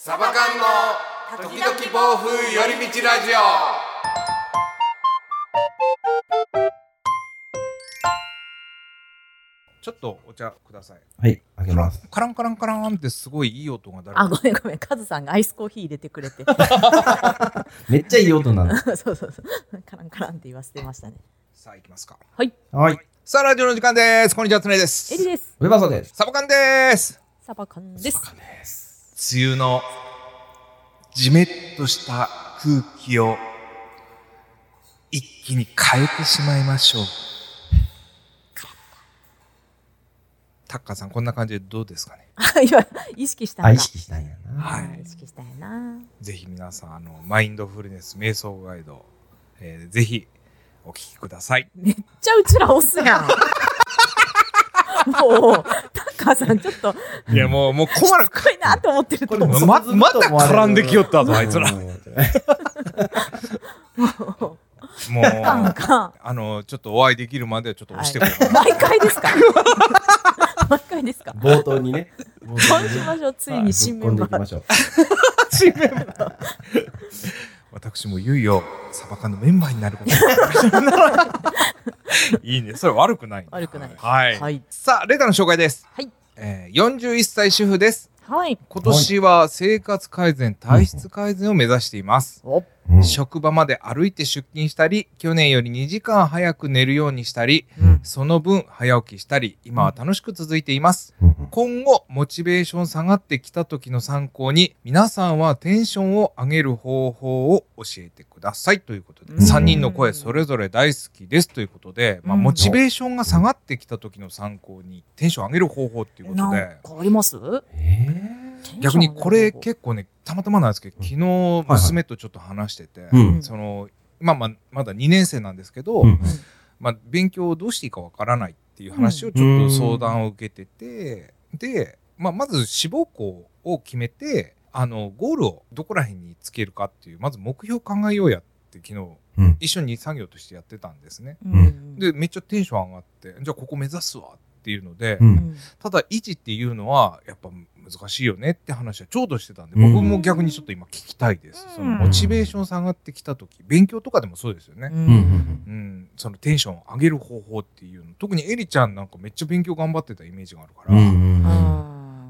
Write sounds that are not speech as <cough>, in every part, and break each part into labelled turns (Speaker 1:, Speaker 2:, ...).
Speaker 1: サバ缶の時々暴風寄り道ラジ
Speaker 2: ちょっとお茶ください。
Speaker 3: はい、あげます。
Speaker 2: カランカランカランってすごいいい音が誰
Speaker 4: あ、ごめんごめん。カズさんがアイスコーヒー入れてくれて。<laughs>
Speaker 3: めっちゃいい音なの。<laughs>
Speaker 4: そうそうそう。カランカランって言わせてましたね。
Speaker 2: さあ行きますか。
Speaker 4: はい。
Speaker 3: はい、
Speaker 2: さあラジオの時間です。こんにちはつねです。
Speaker 4: エリです。
Speaker 3: ウェバーソです。
Speaker 2: サバ缶です。
Speaker 4: サバカンです。
Speaker 2: 梅雨のじめっとした空気を一気に変えてしまいましょう。タッカーさんこんな感じでどうですかね？<laughs>
Speaker 4: 意識したんだ。
Speaker 3: あ、意識したんやな。
Speaker 2: はい
Speaker 4: 意識したんやな。
Speaker 2: ぜひ皆さんあのマインドフルネス瞑想ガイド、えーぜひお聞きください。
Speaker 4: めっちゃうちら押すやん。<laughs> もう、タッカーさんちょっと、
Speaker 2: いやもうもう困る
Speaker 4: しつこいなと思ってると思う。
Speaker 2: ままた絡んできよったぞあいつら
Speaker 3: うん <laughs>
Speaker 2: もう
Speaker 4: なんか、
Speaker 2: あのちょっとお会いできるまではちょっと押してこうかな。
Speaker 4: 毎回ですか？<laughs> 毎回ですか？
Speaker 3: 冒頭にね。
Speaker 4: そうしましょう。ついに新メンバー。
Speaker 3: いきましょう。<laughs>
Speaker 2: 私もいよいよサバ缶のメンバーになることになりました <laughs> いいね。それ悪くない
Speaker 4: 悪くない。
Speaker 2: はい、
Speaker 4: はい。
Speaker 2: さあレターの紹介です、
Speaker 4: はい。
Speaker 2: えー、41歳主婦です。
Speaker 4: はい。
Speaker 2: 今年は生活改善体質改善を目指しています、
Speaker 4: お、
Speaker 3: うん。
Speaker 2: 職場まで歩いて出勤したり去年より2時間早く寝るようにしたり
Speaker 4: うん。
Speaker 2: その分早起きしたり今は楽しく続いています。
Speaker 3: うん。
Speaker 2: 今後モチベーション下がってきた時の参考に皆さんはテンションを上げる方法を教えてください。ということで、
Speaker 4: うん。
Speaker 2: 3人の声それぞれ大好きです。ということで、まあ、
Speaker 4: うん
Speaker 2: モチベーションが下がってきた時の参考にテンション上げる方法っていうことで。
Speaker 4: かあります？
Speaker 3: え
Speaker 2: 逆にこれ結構ねたまたまなんですけど昨日娘とちょっと話してて、
Speaker 3: ーうん。
Speaker 2: その今まあまだ2年生なんですけど、
Speaker 3: うん。
Speaker 2: まあ、勉強をどうしていいかわからないっていう話をちょっと相談を受けてて、で、まあ、まず志望校を決めてあのゴールをどこら辺につけるかっていうまず目標を考えようやって昨日
Speaker 3: うん。
Speaker 2: 一緒に作業としてやってたんですね。
Speaker 4: うん。
Speaker 2: でめっちゃテンション上がってじゃあここ目指すわっていうので、
Speaker 3: う
Speaker 4: うんん。
Speaker 2: ただ維持っていうのはやっぱ難しいよねって話はちょうどしてたんで、
Speaker 3: うん。
Speaker 2: 僕も逆にちょっと今聞きたいです。
Speaker 4: うん。
Speaker 2: そのモチベーション下がってきた時勉強とかでもそうですよね。
Speaker 4: う
Speaker 3: うん。うん。
Speaker 2: うん、そのテンションを上げる方法っていうの。特にエリちゃんなんかめっちゃ勉強頑張ってたイメージがあるから、
Speaker 3: うん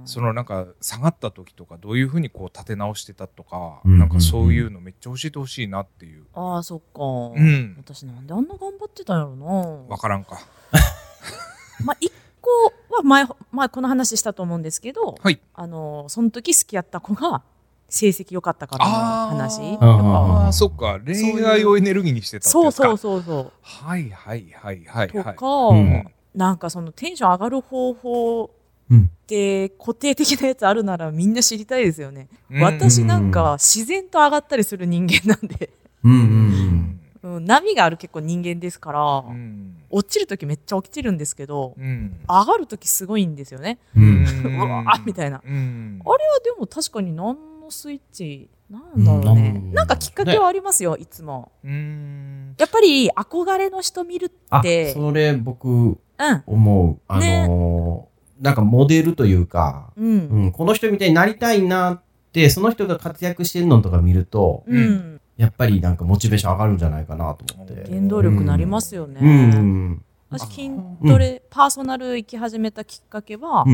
Speaker 2: そのなんか下がった時とかどういうふうにこう立て直してたとか、
Speaker 3: うん
Speaker 2: なんかそういうのめっちゃ教えてほしいなっていう、
Speaker 4: あー、そっか。
Speaker 2: うん、
Speaker 4: 私なんであんな頑張ってたんやろな。
Speaker 2: わからんか。<laughs>
Speaker 4: まあ、一個は前、前この話したと思うんですけど、
Speaker 2: はい。
Speaker 4: あの、その時好きやった子が成績良かったからの話。
Speaker 2: あああ、そっか。恋愛をエネルギーにしてたってやつか。
Speaker 4: そうそうそうそ
Speaker 2: はいはいはいは
Speaker 4: う。
Speaker 2: いはい。
Speaker 4: とか、
Speaker 3: うん
Speaker 4: なんかそのテンション上がる方法
Speaker 3: うん
Speaker 4: って固定的なやつあるならみんな知りたいですよね。
Speaker 2: うん
Speaker 4: 私なんか自然と上がったりする人間なんで、
Speaker 3: うんう
Speaker 2: うんん
Speaker 4: うん、波がある結構人間ですから、
Speaker 2: うん
Speaker 4: 落ちる時めっちゃ落ちるんですけど、
Speaker 2: うん。
Speaker 4: 上がる時すごいんですよね。
Speaker 3: う
Speaker 2: うん。
Speaker 4: うわーみたいな。
Speaker 2: うん。
Speaker 4: あれはでも確かに何のスイッチなんだろうね。
Speaker 3: うん。
Speaker 4: なんかきっかけはありますよ、いつも。
Speaker 2: うん。
Speaker 4: やっぱり憧れの人見る
Speaker 3: あ
Speaker 4: って、
Speaker 3: それ僕
Speaker 4: うん、
Speaker 3: 思う。あのーなんかモデルというか、
Speaker 4: うん、
Speaker 3: うん、この人みたいになりたいなってその人が活躍してるのとか見ると
Speaker 4: うん、
Speaker 2: うん
Speaker 3: やっぱりなんかモチベーション上がるんじゃないかなと思って。
Speaker 4: 原動力になりますよね。
Speaker 3: うん。
Speaker 4: 私筋トレ、パーソナル行き始めたきっかけは。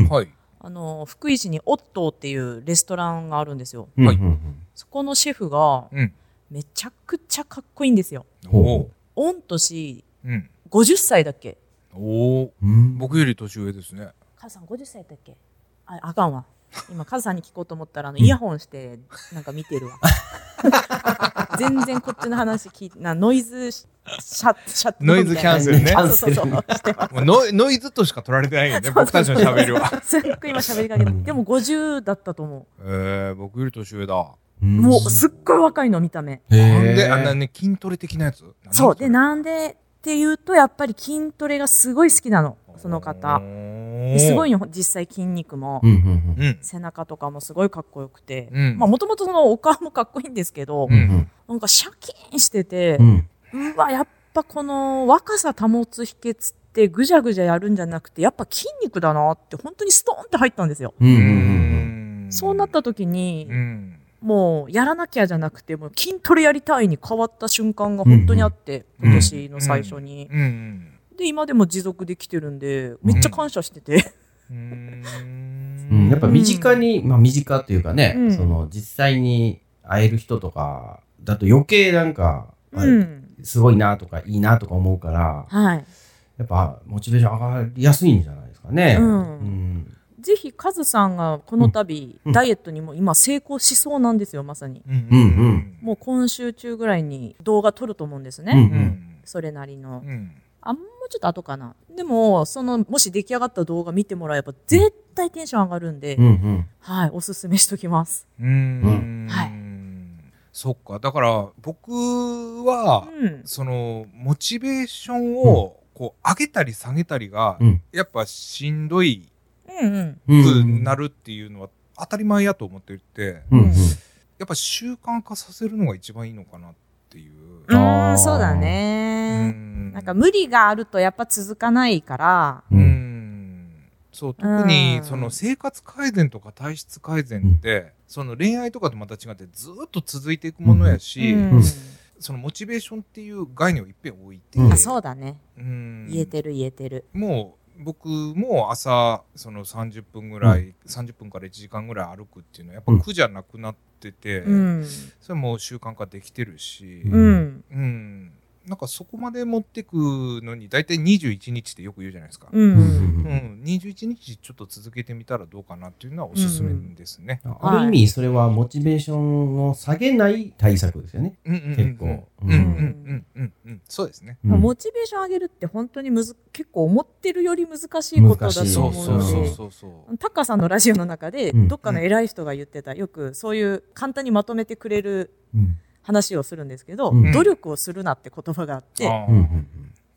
Speaker 4: あの福井市にオットーっていうレストランがあるんですよ。
Speaker 2: はい
Speaker 3: うん
Speaker 4: そこのシェフが
Speaker 2: うん。
Speaker 4: めちゃくちゃかっこいいんですよ。御年
Speaker 2: うん。
Speaker 4: 50歳だっけ
Speaker 2: おお。
Speaker 3: うん
Speaker 2: 僕より年上ですね。
Speaker 4: カズさん50歳だっけ？ああかんわ。今カズさんに聞こうと思ったらあのイヤホンしてなんか見てるわ。全然こっちの話聞いてなノイズシャッシャット
Speaker 2: ノイズキャンセルね。
Speaker 4: そうそうそう。してます。
Speaker 2: もうノイノイズとしか取られてないよね、僕たちの喋りは。
Speaker 4: すっごい今喋りかけて。
Speaker 3: うん。
Speaker 4: でも50だったと思
Speaker 2: えー、僕より年上だ。
Speaker 4: うもうすっごい若いの見た目。
Speaker 2: なんで、あんなね、筋トレ的なやつ？
Speaker 4: そう。でなんでっていうとやっぱり筋トレがすごい好きなのその方。ですごい実際筋肉も。
Speaker 3: うんうん
Speaker 2: うん。
Speaker 4: 背中とかもすごいかっこよくて。もともとそのお顔もかっこいいんですけど
Speaker 2: うん。
Speaker 3: うん。
Speaker 4: なんかシャキーンしてて
Speaker 3: うん。
Speaker 4: うわやっぱこの若さ保つ秘訣ってぐじゃぐじゃやるんじゃなくてやっぱ筋肉だなって本当にストーンって入ったんですよ。
Speaker 3: うんうん
Speaker 2: うん
Speaker 4: そうなった時に、
Speaker 2: うん
Speaker 4: もうやらなきゃじゃなくてもう筋トレやりたいに変わった瞬間が本当にあって、
Speaker 2: うん。
Speaker 4: 今年の最初に、
Speaker 2: うん。うん
Speaker 4: で今でも持続できてるんでめっちゃ感謝してて、
Speaker 2: うーん。
Speaker 3: うん、やっぱ身近に、まあ身近っていうかね、
Speaker 4: うん。
Speaker 3: その実際に会える人とかだと余計なんか、あ
Speaker 4: うん。
Speaker 3: すごいなとかいいなとか思うから、
Speaker 4: はい。
Speaker 3: やっぱモチベーション上がりやすいんじゃないですかね。
Speaker 4: うん。
Speaker 3: うん。
Speaker 4: ぜひカズさんがこの度、
Speaker 3: うん。
Speaker 4: ダイエットにも今成功しそうなんですよまさに。
Speaker 2: うん
Speaker 3: うんうん。
Speaker 4: もう今週中ぐらいに動画撮ると思うんですね、
Speaker 3: うん
Speaker 2: うん。
Speaker 4: それなりの。
Speaker 2: うん
Speaker 4: あもうちょっと後かな。でもそのもし出来上がった動画見てもらえば絶対テンション上がるんで、
Speaker 3: うんうん。
Speaker 4: はいおすすめしときます。
Speaker 2: うーん。
Speaker 4: はい。
Speaker 2: そっか。だから僕は
Speaker 4: うん。
Speaker 2: そのモチベーションをこう上げたり下げたりが
Speaker 3: うん。
Speaker 2: やっぱしんどい
Speaker 4: うんうん。
Speaker 2: なるっていうのは当たり前やと思っていて
Speaker 3: うんうん。
Speaker 2: やっぱ習慣化させるのが一番いいのかなっていう。
Speaker 4: うんそうだ
Speaker 2: う
Speaker 4: ね、
Speaker 2: ん。
Speaker 4: なんか無理があるとやっぱ続かないから。
Speaker 2: う
Speaker 3: うん。
Speaker 2: んそう特に
Speaker 4: うん
Speaker 2: その生活改善とか体質改善って、その恋愛とかとまた違ってずっと続いていくものやし、
Speaker 4: うん。
Speaker 2: そのモチベーションっていう概念をいっぺん置いて、
Speaker 3: うん。
Speaker 4: あそうだね。
Speaker 2: うん。
Speaker 4: 言えてる言えてる。
Speaker 2: もう僕も朝その30分ぐらい、30分から1時間ぐらい歩くっていうのはやっぱ苦じゃなくなってて、
Speaker 4: うん。
Speaker 2: それもう習慣化できてるし、
Speaker 3: う
Speaker 4: うん。
Speaker 2: うんなんかそこまで持ってくのに大体21日ってよく言うじゃないですか。
Speaker 4: う
Speaker 3: うん。
Speaker 2: うん、21日ちょっと続けてみたらどうかなっていうのはおすすめですね。
Speaker 3: ある意味、それはモチベーションを下げない対策ですよね。
Speaker 2: うんうんうん
Speaker 3: 結構。
Speaker 2: うんうんうんうん。うんそうですね。
Speaker 3: うん。
Speaker 4: モチベーション上げるって本当にむず結構思ってるより難しいことだと
Speaker 2: そう
Speaker 4: 思う
Speaker 2: そうそう
Speaker 4: ので
Speaker 2: そうそう。
Speaker 4: タッカーさんのラジオの中で
Speaker 3: うん。
Speaker 4: どっかの偉い人が言ってたよくそういう簡単にまとめてくれる
Speaker 3: うん
Speaker 4: 話をするんですけど、
Speaker 3: うん。
Speaker 4: 努力をするなって言葉があって、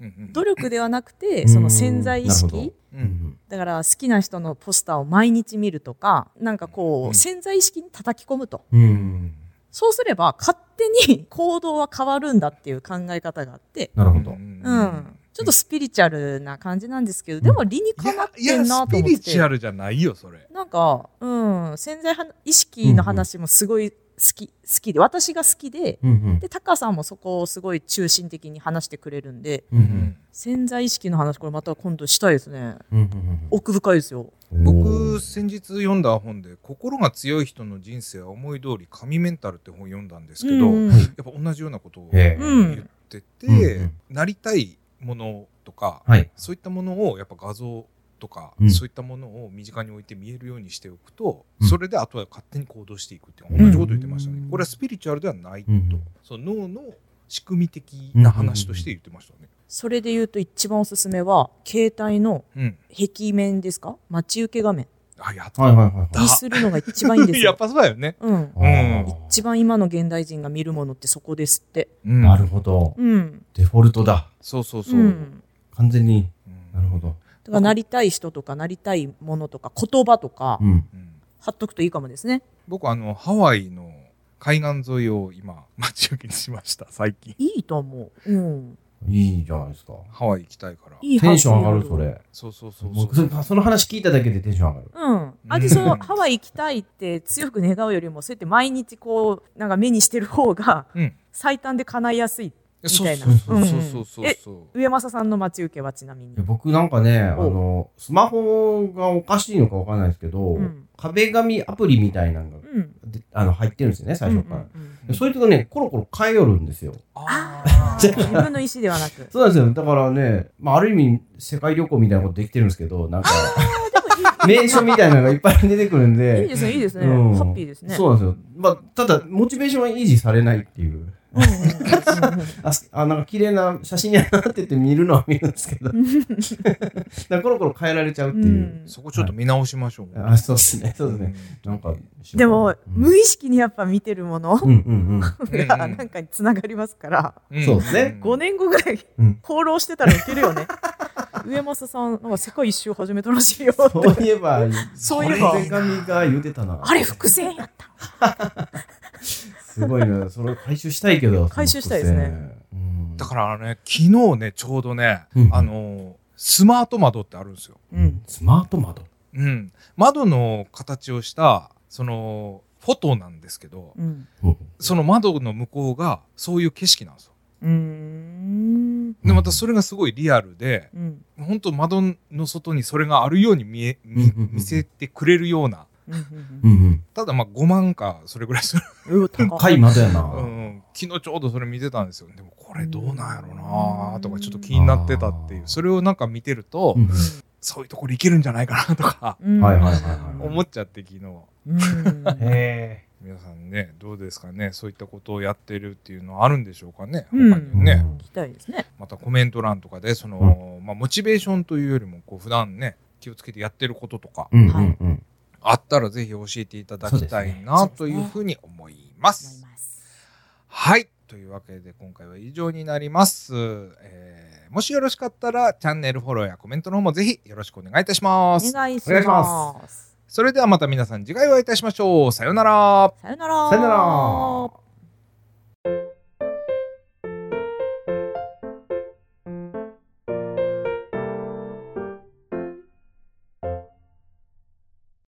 Speaker 3: うん。
Speaker 4: 努力ではなくて
Speaker 3: うん。
Speaker 4: その潜在意識。
Speaker 2: う
Speaker 3: うん。ん
Speaker 4: だから好きな人のポスターを毎日見るとかなんかこ
Speaker 2: う
Speaker 4: 潜在意識に叩き込むと。
Speaker 3: うん。
Speaker 4: そうすれば勝手に <laughs> 行動は変わるんだっていう考え方があって、
Speaker 3: なるほど。
Speaker 2: うん。
Speaker 4: うん、ちょっとスピリチュアルな感じなんですけどでも理に
Speaker 2: い
Speaker 4: かなってんな
Speaker 2: スピ
Speaker 4: と思って
Speaker 2: リチュアルじゃないよそれ。
Speaker 4: なんか、うん、潜在意識の話もすごい好き、好きで、私が好きで、
Speaker 3: うんうん。
Speaker 4: で、タカさんもそこをすごい中心的に話してくれるんで、
Speaker 3: うん
Speaker 4: 潜在意識の話、これまた今度したいですね。
Speaker 3: うんうん
Speaker 4: 奥深いですよ。
Speaker 3: うん
Speaker 2: 僕先日読んだ本で「心が強い人の人生は思い通り神メンタル」って本を読んだんですけど、
Speaker 4: うん
Speaker 2: やっぱ同じようなことを言ってて、
Speaker 3: うんうん。
Speaker 2: なりたいものとか、
Speaker 3: はい。
Speaker 2: そういったものをやっぱ画像とか、
Speaker 3: うん
Speaker 2: そういったものを身近に置いて見えるようにしておくと、
Speaker 3: うん
Speaker 2: それであとは勝手に行動していくっていう同じこと言ってましたね、
Speaker 4: うん
Speaker 2: これはスピリチュアルではないと、
Speaker 3: うん
Speaker 2: その脳の仕組み的な話として言ってましたね。
Speaker 4: それで言うと一番おすすめは、携帯の
Speaker 2: うん、
Speaker 4: 壁面ですか？待ち受け画面
Speaker 2: あやった、
Speaker 3: はいはいはい
Speaker 2: だ
Speaker 4: にするのが一番いいんです <laughs>
Speaker 2: やっ
Speaker 4: よ。
Speaker 2: ぱそうだよね。
Speaker 4: うん。
Speaker 3: あー
Speaker 4: 一番今の現代人が見るものってそこですって。
Speaker 2: うん
Speaker 3: なるほど。
Speaker 4: うん。
Speaker 3: デフォルトだ。
Speaker 2: そうそうそうう。
Speaker 4: ん。
Speaker 3: 完全に。
Speaker 2: うん
Speaker 3: なるほど。
Speaker 4: だからなりたい人とかなりたいものとか言葉とか貼っとくといいかもですね。
Speaker 2: 僕あのハワイの海岸沿いを今 <laughs> 待ち受けにしました最近
Speaker 4: いいと思う。うん。
Speaker 3: いいじゃないですか。
Speaker 2: ハワイ行きたいから
Speaker 4: いい
Speaker 3: テンション上がる、それ。
Speaker 2: そうそうそう
Speaker 3: 僕
Speaker 2: そう
Speaker 3: そその話聞いただけでテンション上がる。
Speaker 4: うん。あ、で、その、ハワイ行きたいって強く願うよりも、そうやって毎日こう、なんか目にしてる方が、
Speaker 2: うん
Speaker 4: 最短で叶いやすい。みたいな
Speaker 2: そうそう
Speaker 4: うん
Speaker 2: そうそうそう
Speaker 4: え
Speaker 2: そう
Speaker 4: 上政さんの待ち受けはちなみに？
Speaker 3: 僕なんかね、あ
Speaker 4: お
Speaker 3: の、スマホがおかしいのかわかんないですけど、
Speaker 4: うん
Speaker 3: 壁紙アプリみたいなのが
Speaker 4: うん。
Speaker 3: であの入ってるんですよね、最初から。
Speaker 4: うんうんうん
Speaker 3: でそういうとこね、コロコロ変えよるんですよ。
Speaker 2: あ <laughs>
Speaker 4: あー自分の意思ではなく。
Speaker 3: そうなんですよ。だからね、まあ、ある意味、世界旅行みたいなことできてるんですけど、なんか、名所みたいなのがいっぱい出てくるん
Speaker 4: いい
Speaker 3: で、
Speaker 4: ですね、いいですね。
Speaker 3: うん
Speaker 4: ハッピーですね。
Speaker 3: そうなんですよ。まあ、ただ、モチベーションは維持されないっていう。あ、す <laughs> あなんか綺麗な写真やなって言って見るのは見るんですけど、<laughs> だからコロコロ変えられちゃうっていう。
Speaker 4: うん
Speaker 2: そこちょっと見直しましょう、
Speaker 3: あ、そうですね。そうですね。なんか、
Speaker 4: でも、
Speaker 3: うん
Speaker 4: 無意識にやっぱ見てるもの
Speaker 3: うんうん
Speaker 2: うん
Speaker 4: がなんかにつながりますから、
Speaker 2: ん
Speaker 3: そうですね
Speaker 4: 5年後ぐらい
Speaker 3: うん
Speaker 4: 放浪してたらいけるよね。上政さん、なんか世界一周始めたらしいよ
Speaker 3: うん。そう
Speaker 4: って。
Speaker 3: いえば、
Speaker 4: そういえば
Speaker 3: 壁紙が言うてたな。
Speaker 4: あれ、伏線やった。<laughs>
Speaker 3: すごいね。それ回収したいけど。
Speaker 4: 回収したいですね
Speaker 2: だからね昨日ねちょうどね、
Speaker 3: うん
Speaker 2: あのスマート窓ってあるんですよ、
Speaker 4: うん。
Speaker 3: スマート窓？
Speaker 2: うん、窓の形をしたそのフォトなんですけど
Speaker 4: うん
Speaker 2: その窓の向こうがそういう景色なんですよ
Speaker 4: うーん。
Speaker 2: でまたそれがすごいリアルで
Speaker 4: うん。
Speaker 2: 本当窓の外にそれがあるように見え見見せてくれるような。ただまあ5万かそれぐらいする、
Speaker 4: 高い。
Speaker 3: 窓やな。
Speaker 2: うん、昨日ちょうどそれ見てたんですよ。でもこれどうなんやろうなとかちょっと気になってたっていう。それをなんか見てると、
Speaker 3: うん
Speaker 2: そういうところ行けるんじゃないかなとか
Speaker 4: うん
Speaker 3: はいはいはいはい。<laughs>
Speaker 2: 思っちゃって昨日
Speaker 4: うん。
Speaker 3: へ
Speaker 2: 皆さんねどうですかね？そういったことをやってるっていうのはあるんでしょうかね？
Speaker 4: うん
Speaker 2: 他にね、
Speaker 4: 聞きたいですね
Speaker 2: またコメント欄とかでその、まあ、モチベーションというよりもこう普段ね気をつけてやってることとか
Speaker 3: うんうんうん。
Speaker 2: あったらぜひ教えていただきたいなというふうに思います。
Speaker 4: 思います
Speaker 2: はい。というわけで今回は以上になります。えーもしよろしかったらチャンネルフォローやコメントの方もぜひよろしくお願いいたします。
Speaker 3: お願いし
Speaker 4: ます
Speaker 2: それではまた皆さん次回お会いいたしましょう。さようなら。
Speaker 4: さよなら
Speaker 3: さよなら。